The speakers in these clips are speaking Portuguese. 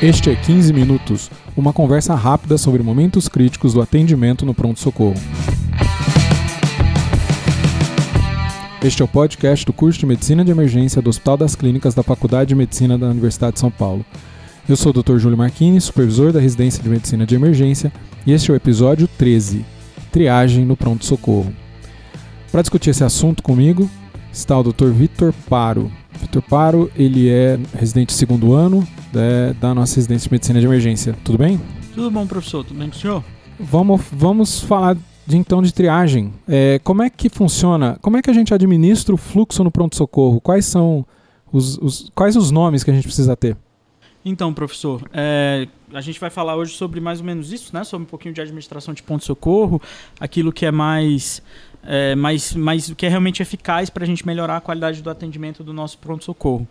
Este é 15 Minutos, uma conversa rápida sobre momentos críticos do atendimento no pronto-socorro. Este é o podcast do curso de Medicina de Emergência do Hospital das Clínicas da Faculdade de Medicina da Universidade de São Paulo. Eu sou o Dr. Júlio Marquini, supervisor da Residência de Medicina de Emergência, e este é o episódio 13, Triagem no Pronto-Socorro. Para discutir esse assunto comigo está o Dr. Vitor Paro. Vitor Paro, ele é residente segundo ano né, da nossa residência de Medicina de Emergência. Tudo bem? Tudo bom, professor. Tudo bem com o senhor? Vamos, vamos falar de então de triagem. É, como é que funciona? Como é que a gente administra o fluxo no pronto-socorro? Quais são os, os, quais os nomes que a gente precisa ter? Então, professor, é, a gente vai falar hoje sobre mais ou menos isso, né? Sobre um pouquinho de administração de ponto-socorro, aquilo que é mais, é, mais, mais que é realmente eficaz para a gente melhorar a qualidade do atendimento do nosso pronto-socorro.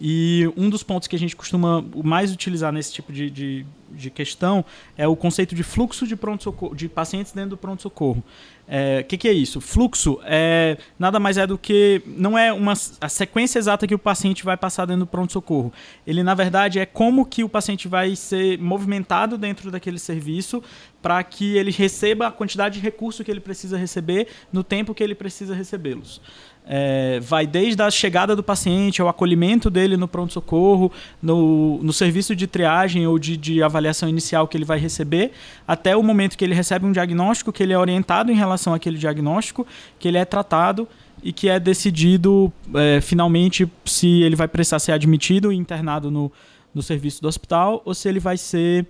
E um dos pontos que a gente costuma mais utilizar nesse tipo de, de, de questão é o conceito de fluxo de, pronto de pacientes dentro do pronto-socorro. O é, que, que, é isso? Fluxo é nada mais é do que. Não é uma, a sequência exata que o paciente vai passar dentro do pronto-socorro. Ele, na verdade, é como que o paciente vai ser movimentado dentro daquele serviço para que ele receba a quantidade de recurso que ele precisa receber no tempo que ele precisa recebê-los. É, vai desde a chegada do paciente, ao acolhimento dele no pronto-socorro, no, no serviço de triagem ou de, de, avaliação inicial que ele vai receber, até o momento que ele recebe um diagnóstico, que ele é orientado em relação àquele diagnóstico, que ele é tratado e que é decidido é, finalmente se ele vai precisar ser admitido e internado no, no serviço do hospital ou se ele vai ser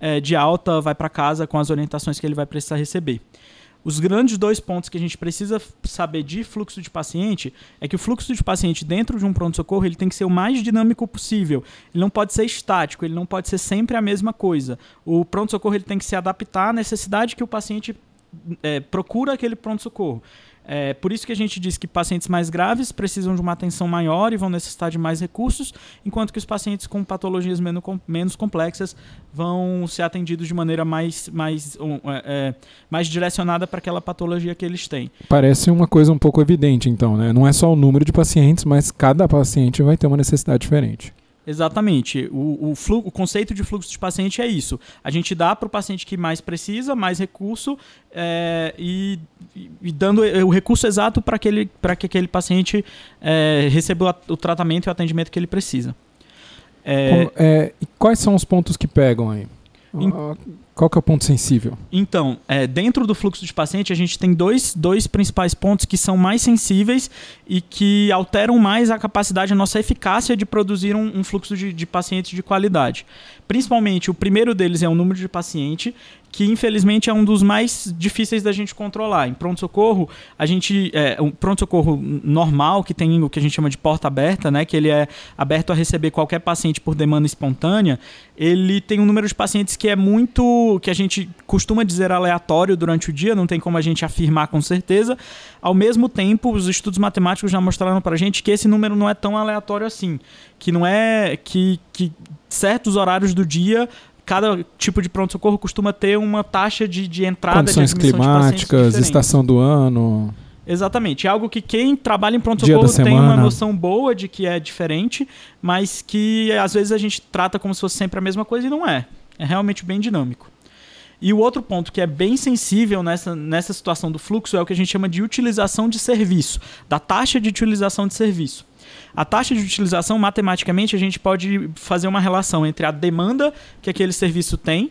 é, de alta, vai para casa com as orientações que ele vai precisar receber. Os grandes dois pontos que a gente precisa saber de fluxo de paciente é que o fluxo de paciente dentro de um pronto-socorro ele tem que ser o mais dinâmico possível. Ele não pode ser estático, ele não pode ser sempre a mesma coisa. O pronto-socorro ele tem que se adaptar à necessidade que o paciente é, procura aquele pronto-socorro. É por isso que a gente diz que pacientes mais graves precisam de uma atenção maior e vão necessitar de mais recursos, enquanto que os pacientes com patologias menos, menos complexas vão ser atendidos de maneira mais, mais, é, é, mais direcionada para aquela patologia que eles têm. Parece uma coisa um pouco evidente, então, né? Não é só o número de pacientes, mas cada paciente vai ter uma necessidade diferente. Exatamente. O, o, fluxo, o, conceito de fluxo de paciente é isso. A gente dá para o paciente que mais precisa, mais recurso, é, e, e, dando o recurso exato para que aquele paciente é, receba o tratamento e o atendimento que ele precisa. É, é, e quais são os pontos que pegam aí? Qual que é o ponto sensível? Então, é, dentro do fluxo de paciente, a gente tem dois, dois principais pontos que são mais sensíveis e que alteram mais a capacidade, a nossa eficácia de produzir um, um fluxo de, de pacientes de qualidade. Principalmente, o primeiro deles é o número de paciente, que infelizmente é um dos mais difíceis da gente controlar. Em pronto-socorro, a gente. É, um pronto-socorro normal, que tem o que a gente chama de porta aberta, né? Que ele é aberto a receber qualquer paciente por demanda espontânea, ele tem um número de pacientes que é muito. que a gente costuma dizer aleatório durante o dia, não tem como a gente afirmar com certeza. Ao mesmo tempo, os estudos matemáticos já mostraram pra gente que esse número não é tão aleatório assim. Que não é. que, que certos horários do dia cada tipo de pronto-socorro costuma ter uma taxa de, de entrada Condições de climáticas, estação do ano. Exatamente. É algo que quem trabalha em pronto-socorro tem uma noção boa de que é diferente, mas que às vezes a gente trata como se fosse sempre a mesma coisa e não é. É realmente bem dinâmico. E o outro ponto que é bem sensível nessa, nessa situação do fluxo é o que a gente chama de utilização de serviço, da taxa de utilização de serviço. A taxa de utilização, matematicamente, a gente pode fazer uma relação entre a demanda que aquele serviço tem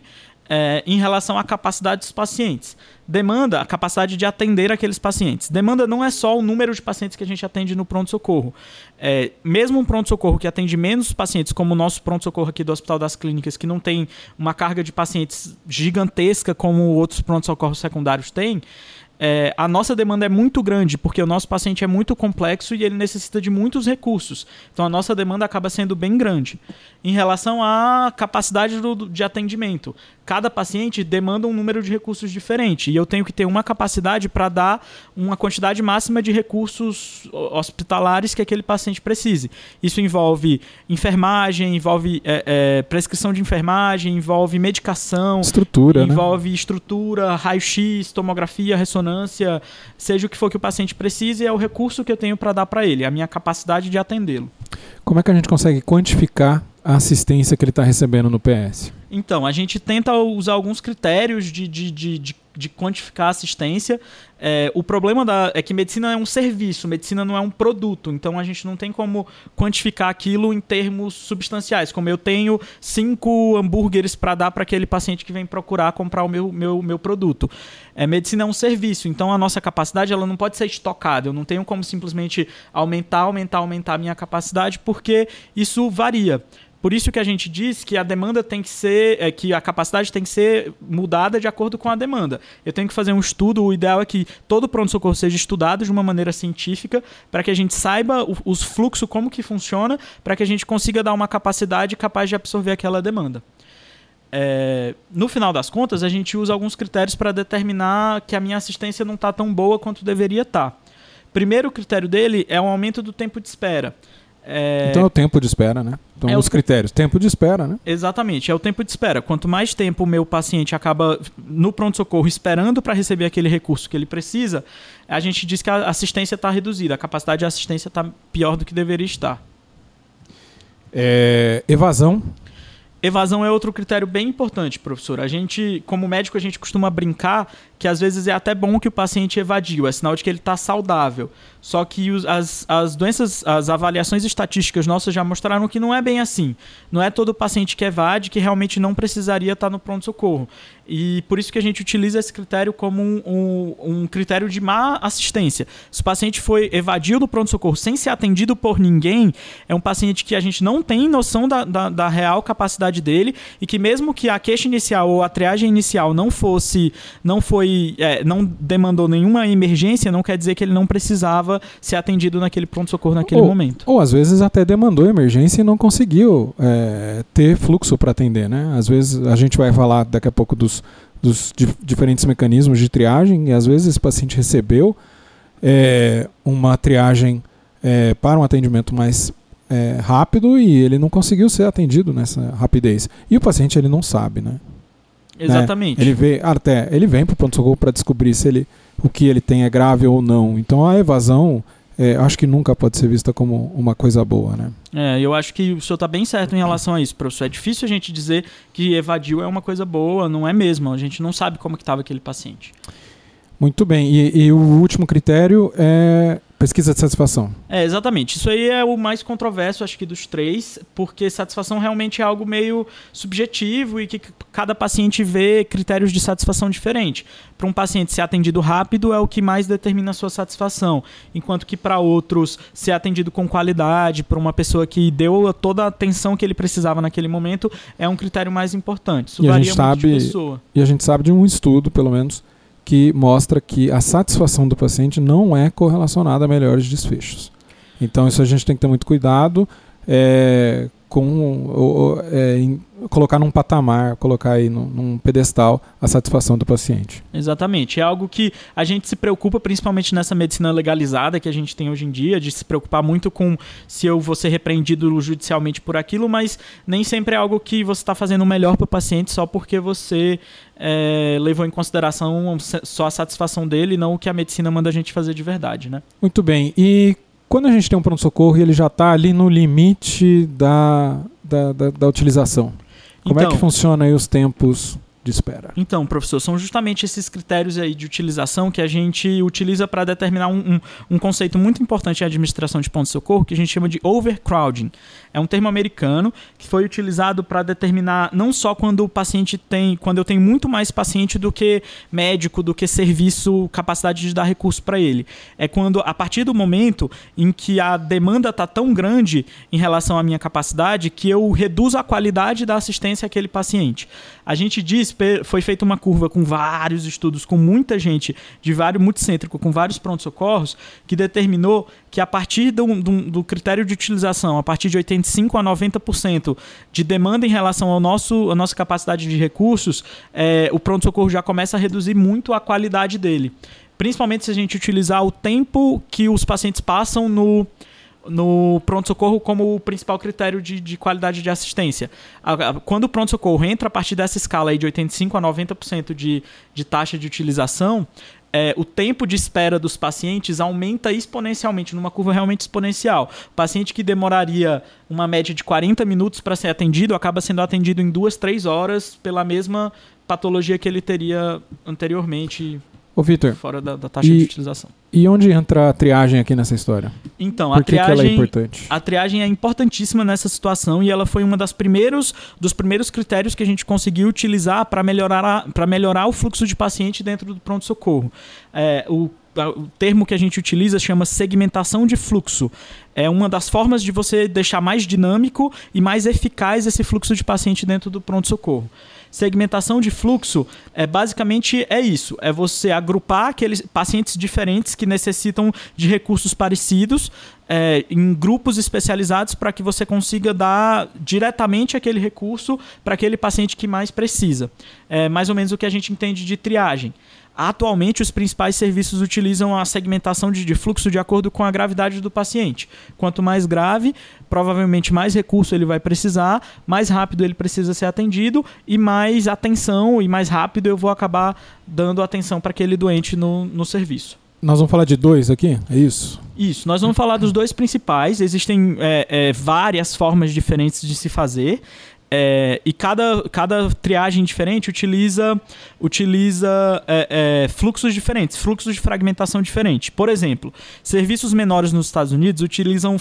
é, em relação à capacidade dos pacientes. Demanda, a capacidade de atender aqueles pacientes. Demanda não é só o número de pacientes que a gente atende no pronto-socorro. É, mesmo um pronto-socorro que atende menos pacientes, como o nosso pronto-socorro aqui do Hospital das Clínicas, que não tem uma carga de pacientes gigantesca como outros pronto-socorros secundários têm, é, a nossa demanda é muito grande, porque o nosso paciente é muito complexo e ele necessita de muitos recursos. Então a nossa demanda acaba sendo bem grande. Em relação à capacidade do, de atendimento, cada paciente demanda um número de recursos diferente e eu tenho que ter uma capacidade para dar uma quantidade máxima de recursos hospitalares que aquele paciente precise. Isso envolve enfermagem, envolve é, é, prescrição de enfermagem, envolve medicação, estrutura, né? envolve né? estrutura, raio-x, tomografia, ressonância, seja o que for que o paciente precise, é o recurso que eu tenho para dar para ele, a minha capacidade de atendê-lo. Como é que a gente consegue quantificar a assistência que ele está recebendo no PS? Então, a gente tenta usar alguns critérios de, de, de, de, de quantificar assistência. É, o problema da, é que medicina é um serviço, medicina não é um produto. Então, a gente não tem como quantificar aquilo em termos substanciais. Como eu tenho cinco hambúrgueres para dar para aquele paciente que vem procurar comprar o meu, meu, meu produto. É, medicina é um serviço, então a nossa capacidade ela não pode ser estocada. Eu não tenho como simplesmente aumentar, aumentar, aumentar a minha capacidade, porque isso varia. Por isso que a gente diz que a demanda tem que ser, é, que a capacidade tem que ser mudada de acordo com a demanda. Eu tenho que fazer um estudo, o ideal é que todo pronto-socorro seja estudado de uma maneira científica, para que a gente saiba o, os fluxos, como que funciona, para que a gente consiga dar uma capacidade capaz de absorver aquela demanda. É, no final das contas, a gente usa alguns critérios para determinar que a minha assistência não está tão boa quanto deveria estar. Tá. Primeiro critério dele é o aumento do tempo de espera. É... Então é o tempo de espera, né? Então, é os o... critérios. Tempo de espera, né? Exatamente, é o tempo de espera. Quanto mais tempo o meu paciente acaba no pronto-socorro esperando para receber aquele recurso que ele precisa, a gente diz que a assistência está reduzida, a capacidade de assistência está pior do que deveria estar. É... Evasão. Evasão é outro critério bem importante, professor. A gente, como médico, a gente costuma brincar que às vezes é até bom que o paciente evadiu, é sinal de que ele está saudável. Só que os, as, as doenças, as avaliações estatísticas nossas já mostraram que não é bem assim. Não é todo paciente que evade que realmente não precisaria estar tá no pronto-socorro. E por isso que a gente utiliza esse critério como um, um, um critério de má assistência. Se o paciente foi evadiu do pronto-socorro sem ser atendido por ninguém, é um paciente que a gente não tem noção da, da, da real capacidade dele e que mesmo que a queixa inicial ou a triagem inicial não fosse, não foi foi, é, não demandou nenhuma emergência, não quer dizer que ele não precisava ser atendido naquele pronto-socorro naquele ou, momento. Ou às vezes até demandou emergência e não conseguiu é, ter fluxo para atender, né? Às vezes a gente vai falar daqui a pouco dos, dos dif diferentes mecanismos de triagem e às vezes esse paciente recebeu é, uma triagem é, para um atendimento mais é, rápido e ele não conseguiu ser atendido nessa rapidez. E o paciente ele não sabe, né? Né? Exatamente. Né? Ele vê, até ele vem para o pronto-socorro para descobrir se ele, o que ele tem é grave ou não. Então a evasão, é, acho que nunca pode ser vista como uma coisa boa, né? É, eu acho que o senhor está bem certo em relação a isso, professor. É difícil a gente dizer que evadiu é uma coisa boa, não é mesmo. A gente não sabe como que estava aquele paciente. Muito bem. E, e, o último critério é pesquisa de satisfação. É, exatamente. Isso aí é o mais controverso, acho que, dos três, porque satisfação realmente é algo meio subjetivo e que cada paciente vê critérios de satisfação diferente. Para um paciente ser atendido rápido é o que mais determina a sua satisfação, enquanto que para outros ser atendido com qualidade, para uma pessoa que deu toda a atenção que ele precisava naquele momento, é um critério mais importante. Isso e varia a gente sabe. E a gente sabe de um estudo, pelo menos, que mostra que a satisfação do paciente não é correlacionada a melhores desfechos. Então isso a gente tem que ter muito cuidado é, com é, em, colocar num patamar, colocar aí num, num, pedestal a satisfação do paciente. Exatamente. É algo que a gente se preocupa, principalmente nessa medicina legalizada que a gente tem hoje em dia, de se preocupar muito com se eu vou ser repreendido judicialmente por aquilo, mas nem sempre é algo que você está fazendo melhor para o paciente só porque você é, levou em consideração só a satisfação dele, não o que a medicina manda a gente fazer de verdade, né? Muito bem. E quando a gente tem um pronto-socorro e ele já está ali no limite da, da, da, da utilização, como então, é que então funciona aí os tempos de espera. Então, professor, são justamente esses critérios aí de utilização que a gente utiliza para determinar um, um, um, conceito muito importante em administração de ponto-socorro, que a gente chama de overcrowding. É um termo americano que foi utilizado para determinar não só quando o paciente tem, quando eu tenho muito mais paciente do que médico, do que serviço, capacidade de dar recurso para ele. É quando, a partir do momento em que a demanda está tão grande em relação à minha capacidade, que eu reduzo a qualidade da assistência àquele paciente. A gente diz, foi feita uma curva com vários estudos, com muita gente de vários multicêntrico, com vários pronto-socorros, que determinou que a partir do, do, do, critério de utilização, a partir de 85% a 90% de demanda em relação ao nosso, à nossa capacidade de recursos, é, o pronto-socorro já começa a reduzir muito a qualidade dele. Principalmente se a gente utilizar o tempo que os pacientes passam no, no pronto-socorro como o principal critério de, de qualidade de assistência. Quando o pronto-socorro entra a partir dessa escala aí de 85% a 90% de, de taxa de utilização, é, o tempo de espera dos pacientes aumenta exponencialmente, numa curva realmente exponencial. O paciente que demoraria uma média de 40 minutos para ser atendido acaba sendo atendido em duas, três horas pela mesma patologia que ele teria anteriormente Ô, Vitor, fora da, da taxa e- de utilização. e onde entra a triagem aqui nessa história? Então, Por a que, que ela é triagem, importante? a triagem é importantíssima nessa situação e ela foi uma das primeiros dos primeiros critérios que a gente conseguiu utilizar para melhorar para melhorar o fluxo de paciente dentro do pronto socorro. É, o o termo que a gente utiliza chama segmentação de fluxo. É uma das formas de você deixar mais dinâmico e mais eficaz esse fluxo de paciente dentro do pronto-socorro. Segmentação de fluxo é basicamente é isso, é você agrupar aqueles pacientes diferentes que necessitam de recursos parecidos é, em grupos especializados para que você consiga dar diretamente aquele recurso para aquele paciente que mais precisa. É mais ou menos o que a gente entende de triagem. Atualmente, os principais serviços utilizam a segmentação de, fluxo de acordo com a gravidade do paciente. Quanto mais grave, provavelmente mais recurso ele vai precisar, mais rápido ele precisa ser atendido e mais atenção e mais rápido eu vou acabar dando atenção para aquele doente no, no serviço. Nós vamos falar de dois aqui? É isso? Isso, nós vamos falar dos dois principais. Existem é, é, várias formas diferentes de se fazer. É, e cada, cada triagem diferente utiliza, utiliza é, é, fluxos diferentes, fluxos de fragmentação diferente. Por exemplo, serviços menores nos Estados Unidos utilizam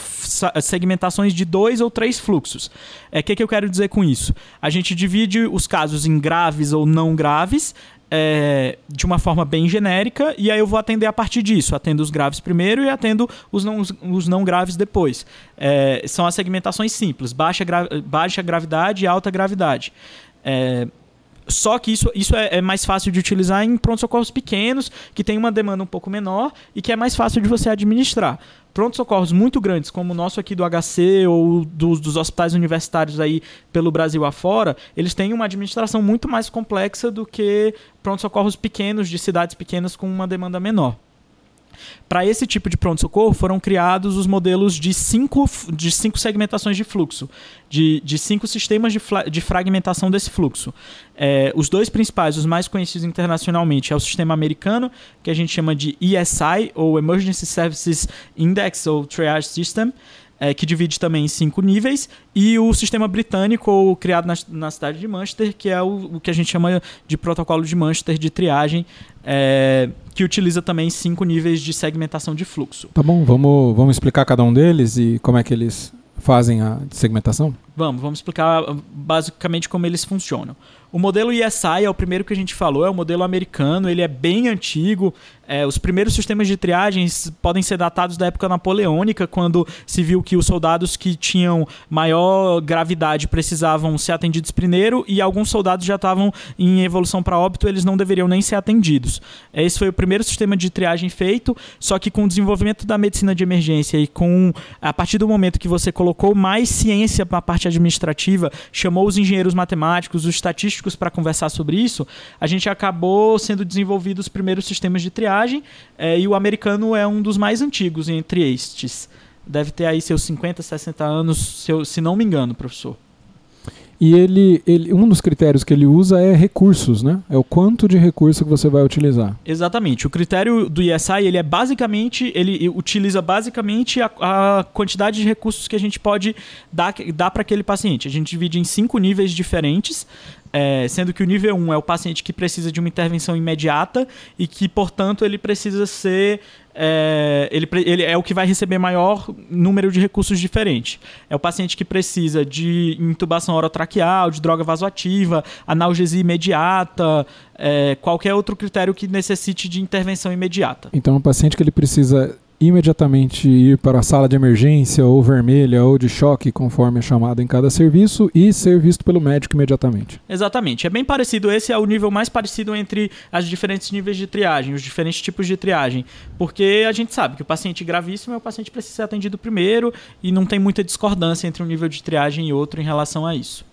segmentações de dois ou três fluxos. O é, que, que eu quero dizer com isso? A gente divide os casos em graves ou não graves, é, de uma forma bem genérica, e aí eu vou atender a partir disso. Atendo os graves primeiro e atendo os não, os não graves depois. É, são as segmentações simples: baixa, gra- baixa gravidade e alta gravidade. É, só que isso, isso é, é mais fácil de utilizar em pronto-socorros pequenos, que tem uma demanda um pouco menor e que é mais fácil de você administrar. Pronto-socorros muito grandes, como o nosso aqui do HC ou dos, dos hospitais universitários aí pelo Brasil afora, eles têm uma administração muito mais complexa do que pronto-socorros pequenos, de cidades pequenas com uma demanda menor. Para esse tipo de pronto-socorro foram criados os modelos de cinco, de cinco segmentações de fluxo, de, de cinco sistemas de, de fragmentação desse fluxo. É, os dois principais, os mais conhecidos internacionalmente, é o sistema americano, que a gente chama de ESI, ou Emergency Services Index, ou Triage System, é, que divide também em cinco níveis, e o sistema britânico, criado na, na cidade de Manchester, que é o, o que a gente chama de protocolo de Manchester de triagem, é, que utiliza também cinco níveis de segmentação de fluxo. Tá bom, vamos, vamos explicar cada um deles e como é que eles fazem a segmentação? Vamos, vamos explicar uh, basicamente como eles funcionam. O modelo ESI é o primeiro que a gente falou, é o modelo americano, ele é bem antigo. É, os primeiros sistemas de triagens podem ser datados da época napoleônica, quando se viu que os soldados que tinham maior gravidade precisavam ser atendidos primeiro e alguns soldados já estavam em evolução para óbito, eles não deveriam nem ser atendidos. Esse foi o primeiro sistema de triagem feito, só que com o desenvolvimento da medicina de emergência e com a partir do momento que você colocou mais ciência para a parte administrativa, chamou os engenheiros matemáticos, os estatísticos para conversar sobre isso, a gente acabou sendo desenvolvidos os primeiros sistemas de triagem eh, e o americano é um dos mais antigos entre estes. Deve ter aí seus 50, 60 anos, se, eu- se não me engano, professor. E ele, ele, um dos critérios que ele usa é recursos, né? É o quanto de recurso que você vai utilizar. Exatamente. O critério do ESI, ele é basicamente, ele utiliza basicamente a, a quantidade de recursos que a gente pode dar, dar para aquele paciente. A gente divide em cinco níveis diferentes, é, sendo que o nível 1 um é o paciente que precisa de uma intervenção imediata e que, portanto, ele precisa ser. É, ele, ele é o que vai receber maior número de recursos diferentes. É o paciente que precisa de intubação orotraqueal, de droga vasoativa, analgesia imediata, é, qualquer outro critério que necessite de intervenção imediata. Então, é um paciente que ele precisa imediatamente ir para a sala de emergência ou vermelha ou de choque, conforme é chamado em cada serviço, e ser visto pelo médico imediatamente. Exatamente. É bem parecido. Esse é o nível mais parecido entre as diferentes níveis de triagem, os diferentes tipos de triagem. Porque a gente sabe que o paciente gravíssimo é o paciente que precisa ser atendido primeiro e não tem muita discordância entre um nível de triagem e outro em relação a isso.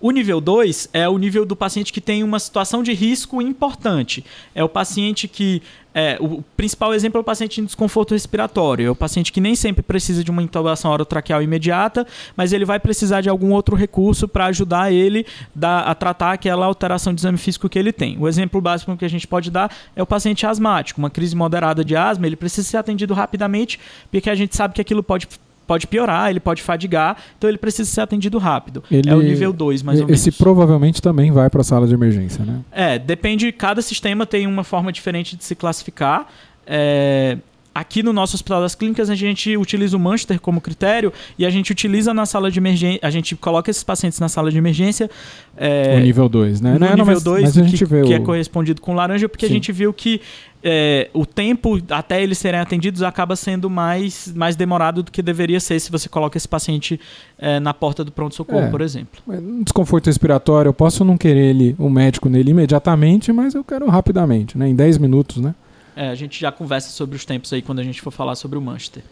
O nível 2 é o nível do paciente que tem uma situação de risco importante. É o paciente que é, o principal exemplo é o paciente em desconforto respiratório. É o paciente que nem sempre precisa de uma intubação orotraqueal imediata, mas ele vai precisar de algum outro recurso para ajudar ele a tratar aquela alteração de exame físico que ele tem. O exemplo básico que a gente pode dar é o paciente asmático. Uma crise moderada de asma, ele precisa ser atendido rapidamente, porque a gente sabe que aquilo pode pode piorar, ele pode fadigar, então ele precisa ser atendido rápido. Ele, é o nível 2, mais ou menos. Esse provavelmente também vai para a sala de emergência, né? É, depende, cada sistema tem uma forma diferente de se classificar. É, Aqui no nosso Hospital das Clínicas, a gente utiliza o Manchester como critério e a gente utiliza na sala de emergência, a gente coloca esses pacientes na sala de emergência. É, o nível 2, né? No Não, nível 2, que, que o... é correspondido com laranja, porque Sim. a gente viu que é, o tempo até eles serem atendidos acaba sendo mais, mais demorado do que deveria ser se você coloca esse paciente é, na porta do pronto-socorro, é, por exemplo. Um desconforto respiratório, eu posso não querer ele, o médico nele imediatamente, mas eu quero rapidamente, né? em 10 minutos, né? É, a gente já conversa sobre os tempos aí quando a gente for falar sobre o Manchester.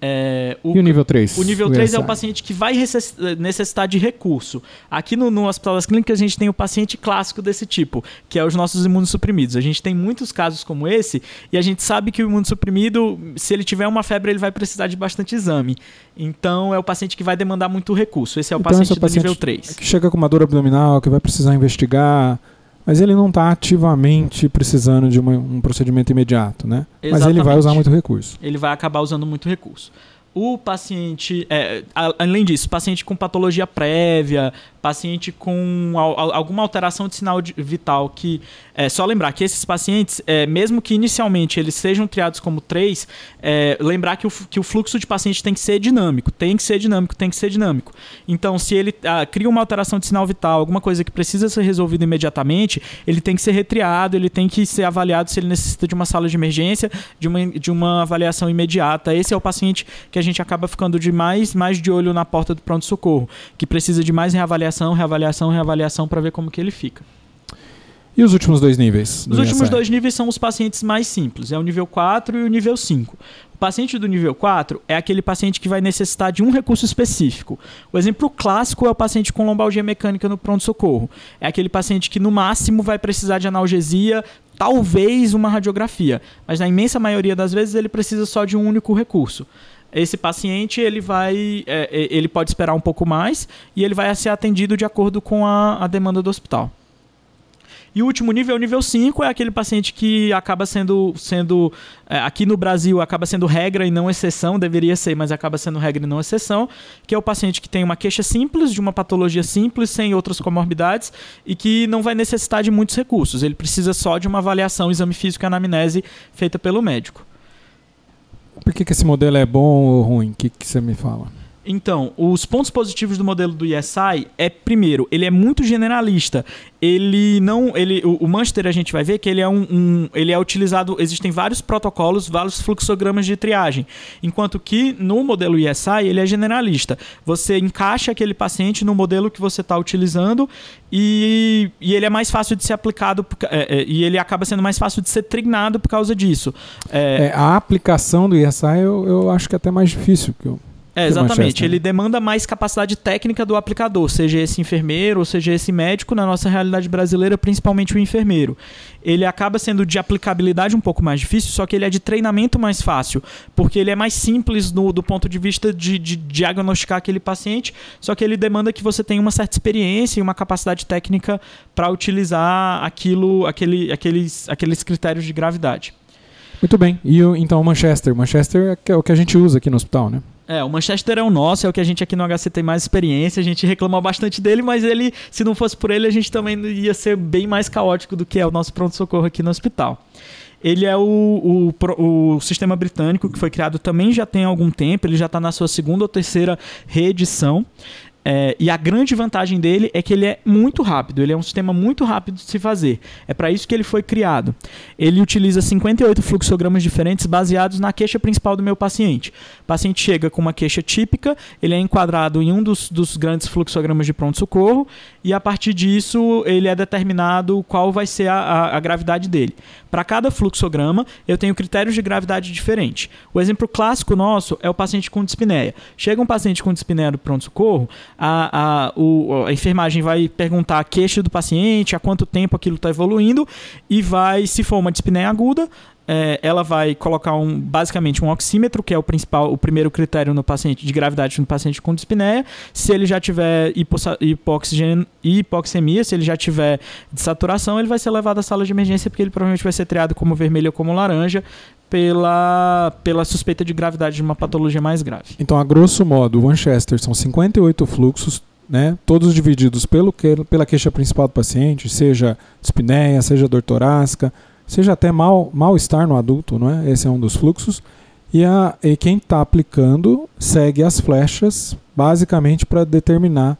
É, o, e o nível 3? O nível 3 é o paciente que vai necessitar de recurso. Aqui no, no, Hospital das Clínicas a gente tem o paciente clássico desse tipo, que é os nossos imunossuprimidos. A gente tem muitos casos como esse e a gente sabe que o imunossuprimido, se ele tiver uma febre, ele vai precisar de bastante exame. Então é o paciente que vai demandar muito recurso. Esse é o então, paciente, é o paciente do nível 3. Que chega com uma dor abdominal, que vai precisar investigar mas ele não está ativamente precisando de uma, um procedimento imediato, né? Exatamente. Mas ele vai usar muito recurso. Ele vai acabar usando muito recurso. O paciente, é, além disso, paciente com patologia prévia, paciente com alguma alteração de sinal vital que é só lembrar que esses pacientes, é, mesmo que inicialmente eles sejam triados como três, é, lembrar que o, que o fluxo de paciente tem que ser dinâmico, tem que ser dinâmico, tem que ser dinâmico. Então, se ele ah, cria uma alteração de sinal vital, alguma coisa que precisa ser resolvida imediatamente, ele tem que ser retriado, ele tem que ser avaliado se ele necessita de uma sala de emergência, de uma, de uma avaliação imediata. Esse é o paciente que a gente acaba ficando de mais, mais de olho na porta do pronto-socorro, que precisa de mais reavaliação, reavaliação, reavaliação para ver como que ele fica. E os últimos dois níveis? Os últimos dois níveis são os pacientes mais simples, é o nível 4 e o nível 5. O paciente do nível 4 é aquele paciente que vai necessitar de um recurso específico. O exemplo clássico é o paciente com lombalgia mecânica no pronto-socorro. É aquele paciente que, no máximo, vai precisar de analgesia, talvez uma radiografia. Mas, na imensa maioria das vezes, ele precisa só de um único recurso esse paciente ele vai é, é ele pode esperar um pouco mais e ele vai ser atendido de acordo com a, a demanda do hospital. E o último nível, o nível 5, é aquele paciente que acaba sendo, sendo é, aqui no Brasil, acaba sendo regra e não exceção, deveria ser, mas acaba sendo regra e não exceção, que é o paciente que tem uma queixa simples, de uma patologia simples, sem outras comorbidades, e que não vai necessitar de muitos recursos. Ele precisa só de uma avaliação, exame físico e anamnese feita pelo médico. Por que, que esse modelo é bom ou ruim? O que, que você me fala? Então, os pontos positivos do modelo do ESI é, primeiro, ele é muito generalista. Ele não. Ele, o, o Manchester a gente vai ver que ele é um, um, Ele é utilizado. Existem vários protocolos, vários fluxogramas de triagem. Enquanto que no modelo ESI ele é generalista. Você encaixa aquele paciente no modelo que você está utilizando e, e ele é mais fácil de ser aplicado é, é, e ele acaba sendo mais fácil de ser treinado por causa disso. É, é a aplicação do ESI eu, eu acho que é até mais difícil. Que eu é, exatamente. Ele demanda mais capacidade técnica do aplicador, seja esse enfermeiro ou seja esse médico, na nossa realidade brasileira, principalmente o enfermeiro. Ele acaba sendo de aplicabilidade um pouco mais difícil, só que ele é de treinamento mais fácil, porque ele é mais simples no, do ponto de vista de, de diagnosticar aquele paciente, só que ele demanda que você tenha uma certa experiência e uma capacidade técnica para utilizar aquilo, aquele, aqueles, aqueles critérios de gravidade. Muito bem. E então o Manchester? Manchester é o que a gente usa aqui no hospital, né? É, o Manchester é o nosso, é o que a gente aqui no HC tem mais experiência, a gente reclama bastante dele, mas ele, se não fosse por ele, a gente também ia ser bem mais caótico do que é o nosso pronto-socorro aqui no hospital. Ele é o, o, o, sistema britânico que foi criado também já tem algum tempo, ele já está na sua segunda ou terceira reedição. É, e a grande vantagem dele é que ele é muito rápido, ele é um sistema muito rápido de se fazer. É para isso que ele foi criado. Ele utiliza 58 fluxogramas diferentes baseados na queixa principal do meu paciente. O paciente chega com uma queixa típica, ele é enquadrado em um dos, dos grandes fluxogramas de pronto-socorro e a partir disso ele é determinado qual vai ser a, a, a gravidade dele. Para cada fluxograma, eu tenho critérios de gravidade diferentes. O exemplo clássico nosso é o paciente com dispneia. Chega um paciente com dispneia do pronto-socorro, a, a, o, a enfermagem vai perguntar a queixa do paciente, há quanto tempo aquilo está evoluindo, e vai, se for uma dispneia aguda, é, ela vai colocar um, basicamente um oxímetro, que é o principal, o primeiro critério no paciente de gravidade no paciente com dispneia. Se ele já tiver hipoxemia, se ele já tiver de saturação, ele vai ser levado à sala de emergência porque ele provavelmente vai ser triado como vermelho ou como laranja pela, pela suspeita de gravidade de uma patologia mais grave. Então, a grosso modo, o Winchester são 58 fluxos, né, todos divididos pelo que, pela queixa principal do paciente, seja dispneia, seja dor torácica, seja até mal, mal-estar no adulto, não é? Esse é um dos fluxos. E, a, e quem está aplicando segue as flechas, basicamente para determinar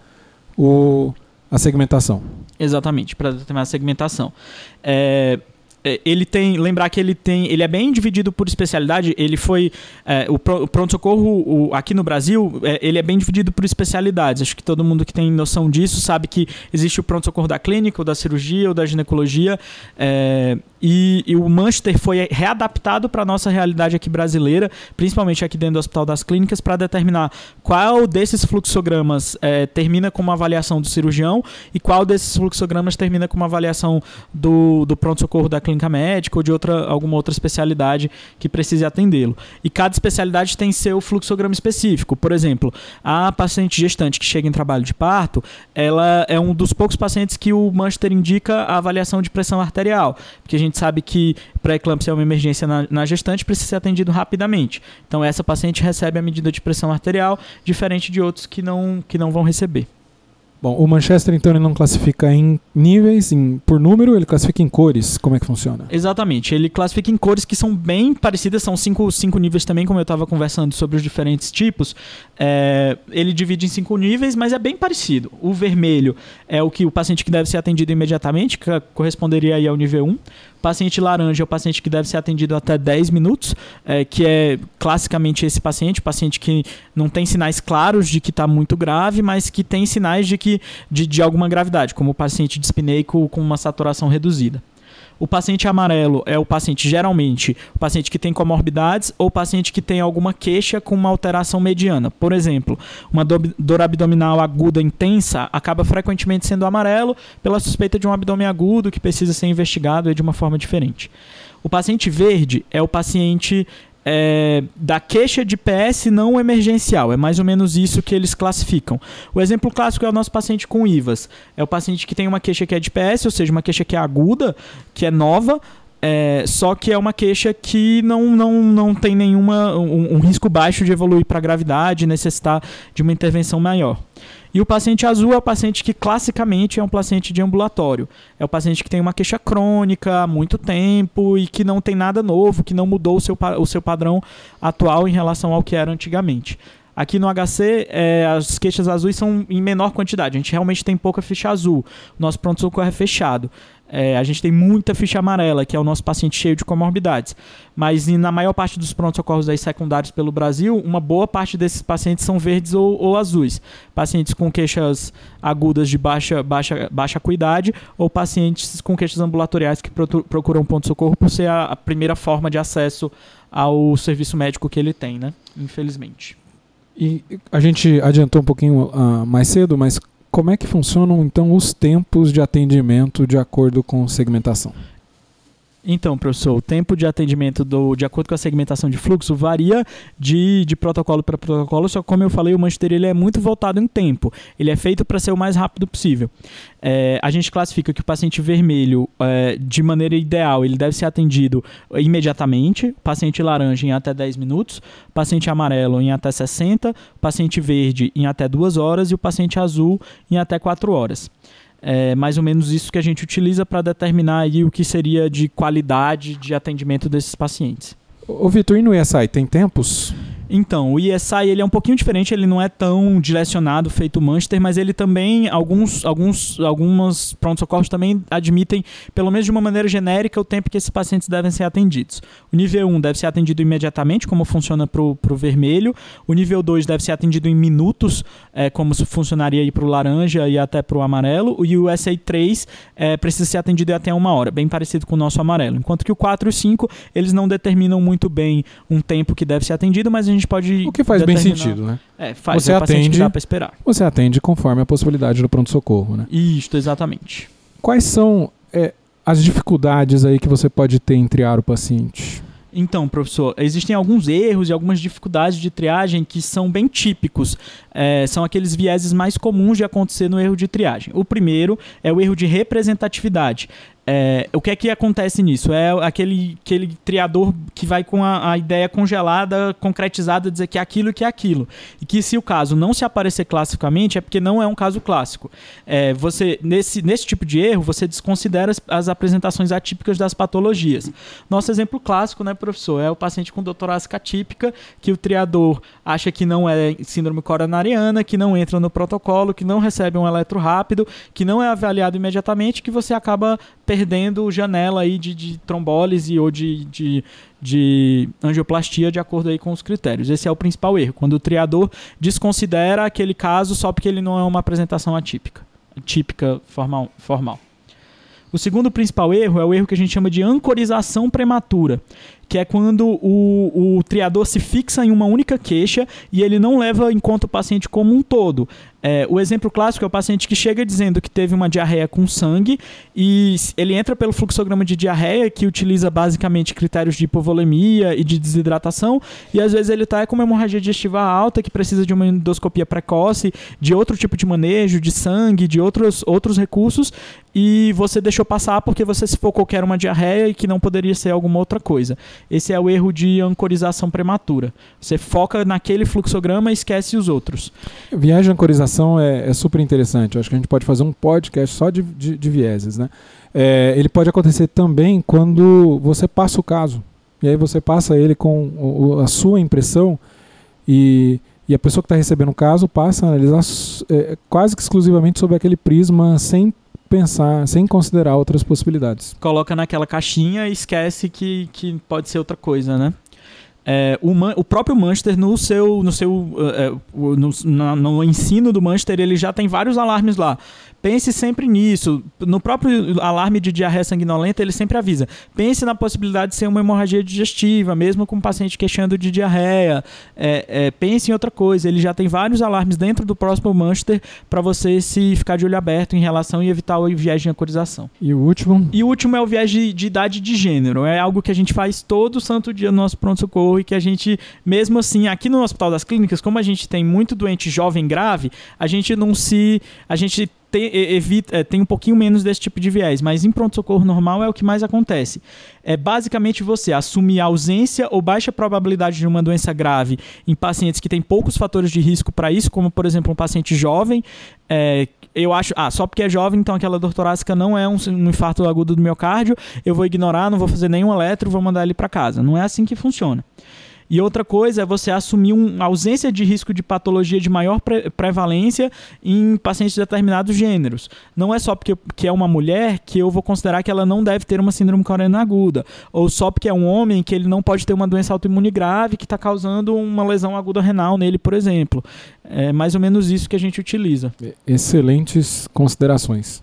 o, a segmentação. Exatamente, para determinar a segmentação. É, é, ele tem lembrar que ele tem ele é bem dividido por especialidade ele foi é, o, pronto socorro aqui no Brasil é, ele é bem dividido por especialidades acho que todo mundo que tem noção disso sabe que existe o pronto socorro da clínica ou da cirurgia ou da ginecologia é, e, e, o Manchester foi readaptado para a nossa realidade aqui brasileira, principalmente aqui dentro do Hospital das Clínicas, para determinar qual desses fluxogramas é, termina com uma avaliação do cirurgião e qual desses fluxogramas termina com uma avaliação do, do pronto-socorro da clínica médica ou de outra, alguma outra especialidade que precise atendê-lo. E cada especialidade tem seu fluxograma específico. Por exemplo, a paciente gestante que chega em trabalho de parto, ela é um dos poucos pacientes que o Manchester indica a avaliação de pressão arterial, porque a gente gente sabe que pré-eclâmpsia é uma emergência na, na, gestante, precisa ser atendido rapidamente. Então, essa paciente recebe a medida de pressão arterial, diferente de outros que não, que não vão receber. Bom, o Manchester então ele não classifica em níveis, em, por número, ele classifica em cores. Como é que funciona? Exatamente, ele classifica em cores que são bem parecidas, são cinco, cinco níveis também, como eu estava conversando sobre os diferentes tipos. É, ele divide em cinco níveis, mas é bem parecido. O vermelho é o que o paciente que deve ser atendido imediatamente, que corresponderia aí ao nível 1. Paciente laranja é o paciente que deve ser atendido até 10 minutos, é, que é classicamente esse paciente, paciente que não tem sinais claros de que está muito grave, mas que tem sinais de que de, de alguma gravidade, como o paciente dispneico com uma saturação reduzida. O paciente amarelo é o paciente, geralmente, o paciente que tem comorbidades ou paciente que tem alguma queixa com uma alteração mediana. Por exemplo, uma dor abdominal aguda intensa acaba frequentemente sendo amarelo pela suspeita de um abdômen agudo que precisa ser investigado de uma forma diferente. O paciente verde é o paciente é, da queixa de PS não emergencial. É mais ou menos isso que eles classificam. O exemplo clássico é o nosso paciente com IVAS. É o paciente que tem uma queixa que é de PS, ou seja, uma queixa que é aguda, que é nova, é, só que é uma queixa que não, não, não tem nenhuma um, um risco baixo de evoluir para gravidade, necessitar de uma intervenção maior. E o paciente azul é o paciente que classicamente é um paciente de ambulatório. É o paciente que tem uma queixa crônica há muito tempo e que não tem nada novo, que não mudou o seu, o seu padrão atual em relação ao que era antigamente. Aqui no HC, é, as queixas azuis são em menor quantidade. A gente realmente tem pouca ficha azul. Nosso pronto-socorro é fechado. É, a gente tem muita ficha amarela, que é o nosso paciente cheio de comorbidades. Mas na maior parte dos pronto-socorros secundários pelo Brasil, uma boa parte desses pacientes são verdes ou, ou, azuis. Pacientes com queixas agudas de baixa, baixa, baixa acuidade ou pacientes com queixas ambulatoriais que procuram ponto-socorro por ser a, a primeira forma de acesso ao serviço médico que ele tem, né? Infelizmente. E a gente adiantou um pouquinho uh, mais cedo, mas como é que funcionam então os tempos de atendimento de acordo com segmentação? Então, professor, o tempo de atendimento do, de acordo com a segmentação de fluxo varia de, de protocolo para protocolo, só que como eu falei, o Manchester ele é muito voltado em tempo. Ele é feito para ser o mais rápido possível. É, a gente classifica que o paciente vermelho, é, de maneira ideal, ele deve ser atendido imediatamente, paciente laranja em até 10 minutos, paciente amarelo em até 60, paciente verde em até 2 horas e o paciente azul em até 4 horas. É mais ou menos isso que a gente utiliza para determinar aí o que seria de qualidade de atendimento desses pacientes. O Vitor, e no ESI tem tempos? Então, o ESI ele é um pouquinho diferente, ele não é tão direcionado feito Manchester, mas ele também, alguns, alguns, algumas pronto-socorros também admitem, pelo menos de uma maneira genérica, o tempo que esses pacientes devem ser atendidos. O nível 1 deve ser atendido imediatamente, como funciona para o vermelho. O nível 2 deve ser atendido em minutos, é, como funcionaria para o laranja e até para o amarelo. E o SA 3 é, precisa ser atendido até uma hora, bem parecido com o nosso amarelo. Enquanto que o 4 e o 5, eles não determinam muito bem um tempo que deve ser atendido, mas a gente pode. O que faz bem determinar- sentido, né? É, faz. Você é atende- dá pra esperar. Você atende conforme a possibilidade do pronto-socorro, né? Isto, exatamente. Quais são é, as dificuldades aí que você pode ter em triar o paciente? Então, professor, existem alguns erros e algumas dificuldades de triagem que são bem típicos. É, são aqueles vieses mais comuns de acontecer no erro de triagem. O primeiro é o erro de representatividade. É, o que é que acontece nisso? É aquele, aquele triador que vai com a, a ideia congelada, concretizada, dizer que é aquilo que é aquilo. E que se o caso não se aparecer classificamente, é porque não é um caso clássico. É, você nesse, nesse tipo de erro, você desconsidera as, as apresentações atípicas das patologias. Nosso exemplo clássico, né, professor, é o paciente com doutorásica atípica, que o triador acha que não é síndrome coronariana, que não entra no protocolo, que não recebe um eletro rápido, que não é avaliado imediatamente, que você acaba perdendo janela aí de, de trombólise ou de, de, de angioplastia de acordo aí com os critérios. Esse é o principal erro, quando o triador desconsidera aquele caso só porque ele não é uma apresentação atípica, típica formal. formal. O segundo principal erro é o erro que a gente chama de ancorização prematura, que é quando o, o triador se fixa em uma única queixa e ele não leva em conta o paciente como um todo. É, o exemplo clássico é o paciente que chega dizendo que teve uma diarreia com sangue e ele entra pelo fluxograma de diarreia, que utiliza basicamente critérios de hipovolemia e de desidratação, e às vezes ele está com uma hemorragia digestiva alta, que precisa de uma endoscopia precoce, de outro tipo de manejo, de sangue, de outros, outros recursos, e você deixou passar porque você se focou que era uma diarreia e que não poderia ser alguma outra coisa. Esse é o erro de ancorização prematura. Você foca naquele fluxograma e esquece os outros. Viagem de é, é super interessante. Eu acho que a gente pode fazer um podcast só de, de, de vieses, né? É, ele pode acontecer também quando você passa o caso. E aí você passa ele com o- a sua impressão e, e a pessoa que está recebendo o caso passa a analisar é, quase que exclusivamente sobre aquele prisma sem pensar, sem considerar outras possibilidades. Coloca naquela caixinha e esquece que, que pode ser outra coisa, né? É, o, Man- o próprio Manchester no seu no seu eh, o- no, no ensino do Manchester ele já tem vários alarmes lá pense sempre nisso. No próprio alarme de diarreia sanguinolenta ele sempre avisa. Pense na possibilidade de ser uma hemorragia digestiva mesmo com o paciente queixando de diarreia. É, é, pense em outra coisa. Ele já tem vários alarmes dentro do próximo Manchester para você se ficar de olho aberto em relação e evitar o viés de ancorização. E o último, e o último é o viés de, de idade de gênero. É algo que a gente faz todo santo dia no nosso pronto-socorro e que a gente, mesmo assim, aqui no Hospital das Clínicas, como a gente tem muito doente jovem grave, a gente não se. A gente tem, evita, é, tem um pouquinho menos desse tipo de viés, mas em pronto-socorro normal é o que mais acontece. É basicamente você assumir a ausência ou baixa probabilidade de uma doença grave em pacientes que têm poucos fatores de risco para isso, como por exemplo um paciente jovem. É, eu acho, ah, só porque é jovem, então aquela dor torácica não é um, um infarto agudo do miocárdio, eu vou ignorar, não vou fazer nenhum eletro, vou mandar ele para casa. Não é assim que funciona. E outra coisa é você assumir uma ausência de risco de patologia de maior pre- prevalência em pacientes de determinados gêneros. Não é só porque que é uma mulher que eu vou considerar que ela não deve ter uma síndrome coronariana aguda, ou só porque é um homem que ele não pode ter uma doença autoimune grave que está causando uma lesão aguda renal nele, por exemplo. É mais ou menos isso que a gente utiliza. excelentes considerações.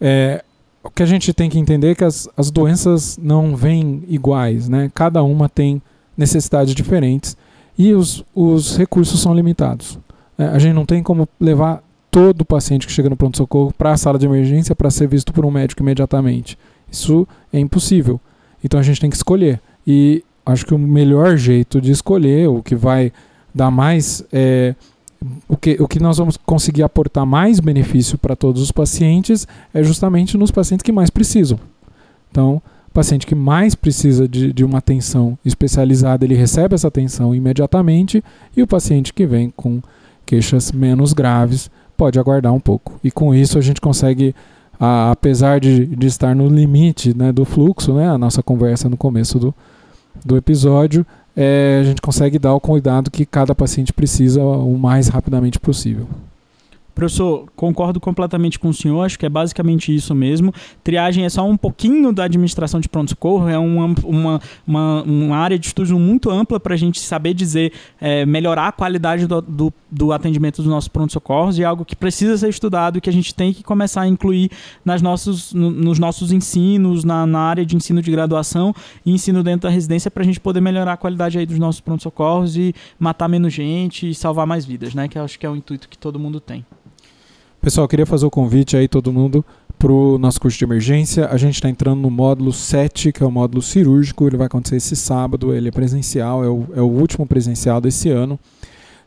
É, o que a gente tem que entender é que as, as doenças não vêm iguais, né? Cada uma tem necessidades diferentes e os, os recursos são limitados. É, a gente não tem como levar todo paciente que chega no pronto-socorro para a sala de emergência para ser visto por um médico imediatamente. Isso é impossível. Então a gente tem que escolher. E acho que o melhor jeito de escolher, o que vai dar mais. é, o, que, o que nós vamos conseguir aportar mais benefício para todos os pacientes é justamente nos pacientes que mais precisam. Então, paciente que mais precisa de, de uma atenção especializada, ele recebe essa atenção imediatamente, e o paciente que vem com queixas menos graves pode aguardar um pouco. E com isso a gente consegue, a- apesar de, de estar no limite né, do fluxo, né, a nossa conversa no começo do, do episódio, é, a gente consegue dar o cuidado que cada paciente precisa o mais rapidamente possível. Professor, concordo completamente com o senhor, acho que é basicamente isso mesmo. Triagem é só um pouquinho da administração de pronto-socorro, é uma, uma, uma, uma, área de estudo muito ampla para a gente saber dizer, é, melhorar a qualidade do, do, do atendimento dos nossos pronto-socorros e é algo que precisa ser estudado e que a gente tem que começar a incluir nas nossos, no, nos nossos ensinos, na, na área de ensino de graduação e ensino dentro da residência para a gente poder melhorar a qualidade aí dos nossos pronto-socorros e matar menos gente e salvar mais vidas, né? Que eu acho que é o intuito que todo mundo tem. Pessoal, queria fazer o convite aí, todo mundo, para o nosso curso de emergência. A gente está entrando no módulo 7, que é o módulo cirúrgico. Ele vai acontecer esse sábado, ele é presencial, é o, é o último presencial desse ano.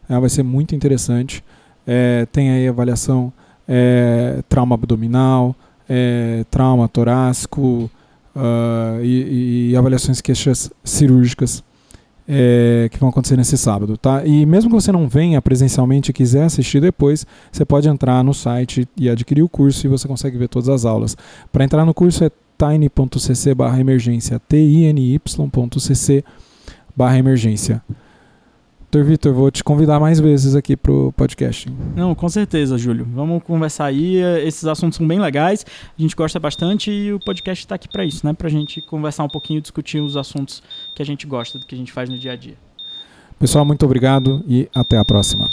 É, vai ser muito interessante. É, tem aí avaliação é, trauma abdominal, é, trauma torácico uh, e, e, avaliações queixas cirúrgicas é, que vão acontecer nesse sábado, tá? E mesmo que você não venha presencialmente e quiser assistir depois, você pode entrar no site e adquirir o curso e você consegue ver todas as aulas. Para entrar no curso é tiny.cc/emergência, t i n y.cc/emergência. Doutor Vitor, vou te convidar mais vezes aqui pro podcast. Não, com certeza, Júlio. Vamos conversar aí. Esses assuntos são bem legais, a gente gosta bastante e o podcast está aqui para isso, né? Para a gente conversar um pouquinho, discutir os assuntos que a gente gosta, do que a gente faz no dia a dia. Pessoal, muito obrigado e até a próxima.